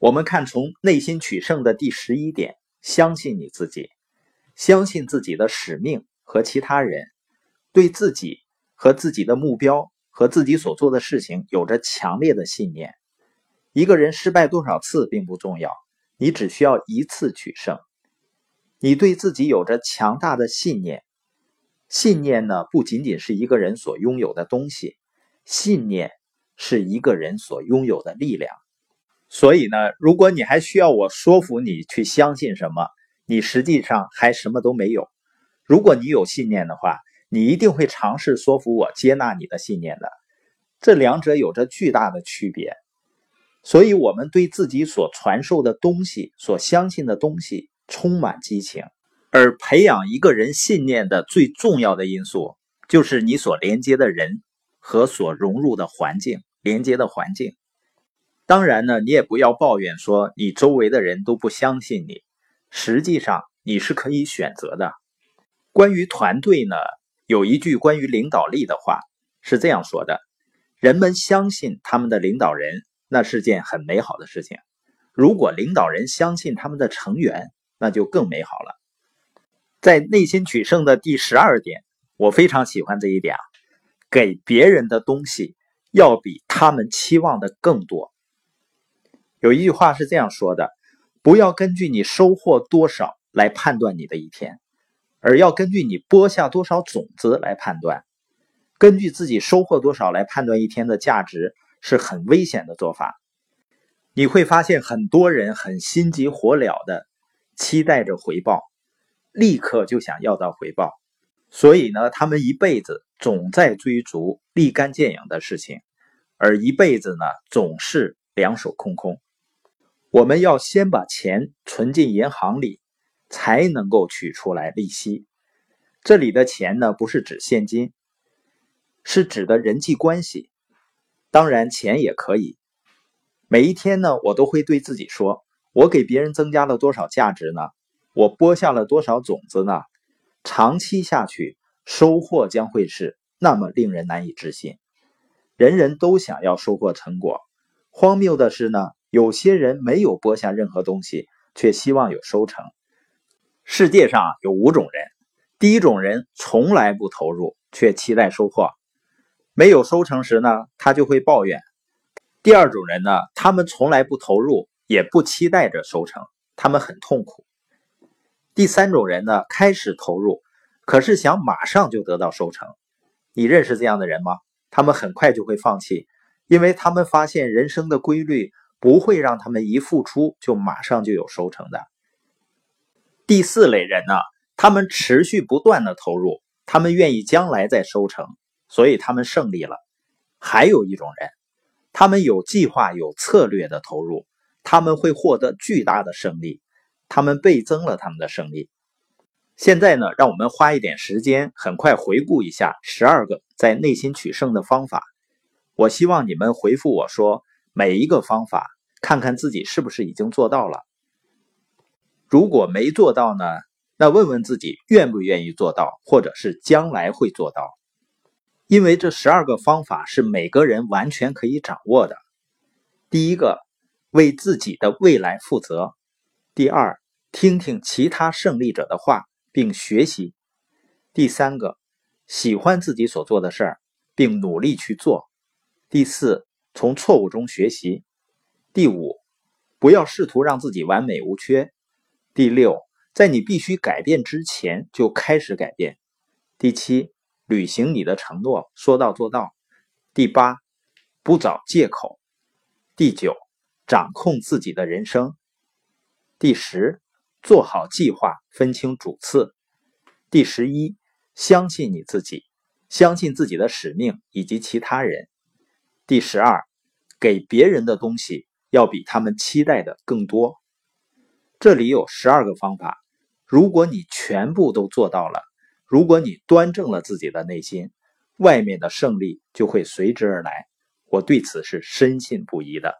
我们看从内心取胜的第十一点，相信你自己，相信自己的使命和其他人，对自己和自己的目标和自己所做的事情有着强烈的信念。一个人失败多少次并不重要，你只需要一次取胜。你对自己有着强大的信念，信念呢不仅仅是一个人所拥有的东西，信念是一个人所拥有的力量。所以呢，如果你还需要我说服你去相信什么，你实际上还什么都没有。如果你有信念的话，你一定会尝试说服我接纳你的信念的。这两者有着巨大的区别。所以，我们对自己所传授的东西、所相信的东西充满激情，而培养一个人信念的最重要的因素，就是你所连接的人和所融入的环境，连接的环境。当然呢，你也不要抱怨说你周围的人都不相信你。实际上，你是可以选择的。关于团队呢，有一句关于领导力的话是这样说的：人们相信他们的领导人，那是件很美好的事情。如果领导人相信他们的成员，那就更美好了。在内心取胜的第十二点，我非常喜欢这一点啊，给别人的东西要比他们期望的更多。有一句话是这样说的：不要根据你收获多少来判断你的一天，而要根据你播下多少种子来判断。根据自己收获多少来判断一天的价值是很危险的做法。你会发现很多人很心急火燎的期待着回报，立刻就想要到回报，所以呢，他们一辈子总在追逐立竿见影的事情，而一辈子呢总是两手空空。我们要先把钱存进银行里，才能够取出来利息。这里的钱呢，不是指现金，是指的人际关系。当然，钱也可以。每一天呢，我都会对自己说：我给别人增加了多少价值呢？我播下了多少种子呢？长期下去，收获将会是那么令人难以置信。人人都想要收获成果，荒谬的是呢。有些人没有播下任何东西，却希望有收成。世界上有五种人：第一种人从来不投入，却期待收获；没有收成时呢，他就会抱怨；第二种人呢，他们从来不投入，也不期待着收成，他们很痛苦；第三种人呢，开始投入，可是想马上就得到收成。你认识这样的人吗？他们很快就会放弃，因为他们发现人生的规律。不会让他们一付出就马上就有收成的。第四类人呢，他们持续不断的投入，他们愿意将来再收成，所以他们胜利了。还有一种人，他们有计划、有策略的投入，他们会获得巨大的胜利，他们倍增了他们的胜利。现在呢，让我们花一点时间，很快回顾一下十二个在内心取胜的方法。我希望你们回复我说。每一个方法，看看自己是不是已经做到了。如果没做到呢？那问问自己愿不愿意做到，或者是将来会做到。因为这十二个方法是每个人完全可以掌握的。第一个，为自己的未来负责；第二，听听其他胜利者的话并学习；第三个，喜欢自己所做的事儿并努力去做；第四。从错误中学习。第五，不要试图让自己完美无缺。第六，在你必须改变之前就开始改变。第七，履行你的承诺，说到做到。第八，不找借口。第九，掌控自己的人生。第十，做好计划，分清主次。第十一，相信你自己，相信自己的使命以及其他人。第十二，给别人的东西要比他们期待的更多。这里有十二个方法，如果你全部都做到了，如果你端正了自己的内心，外面的胜利就会随之而来。我对此是深信不疑的。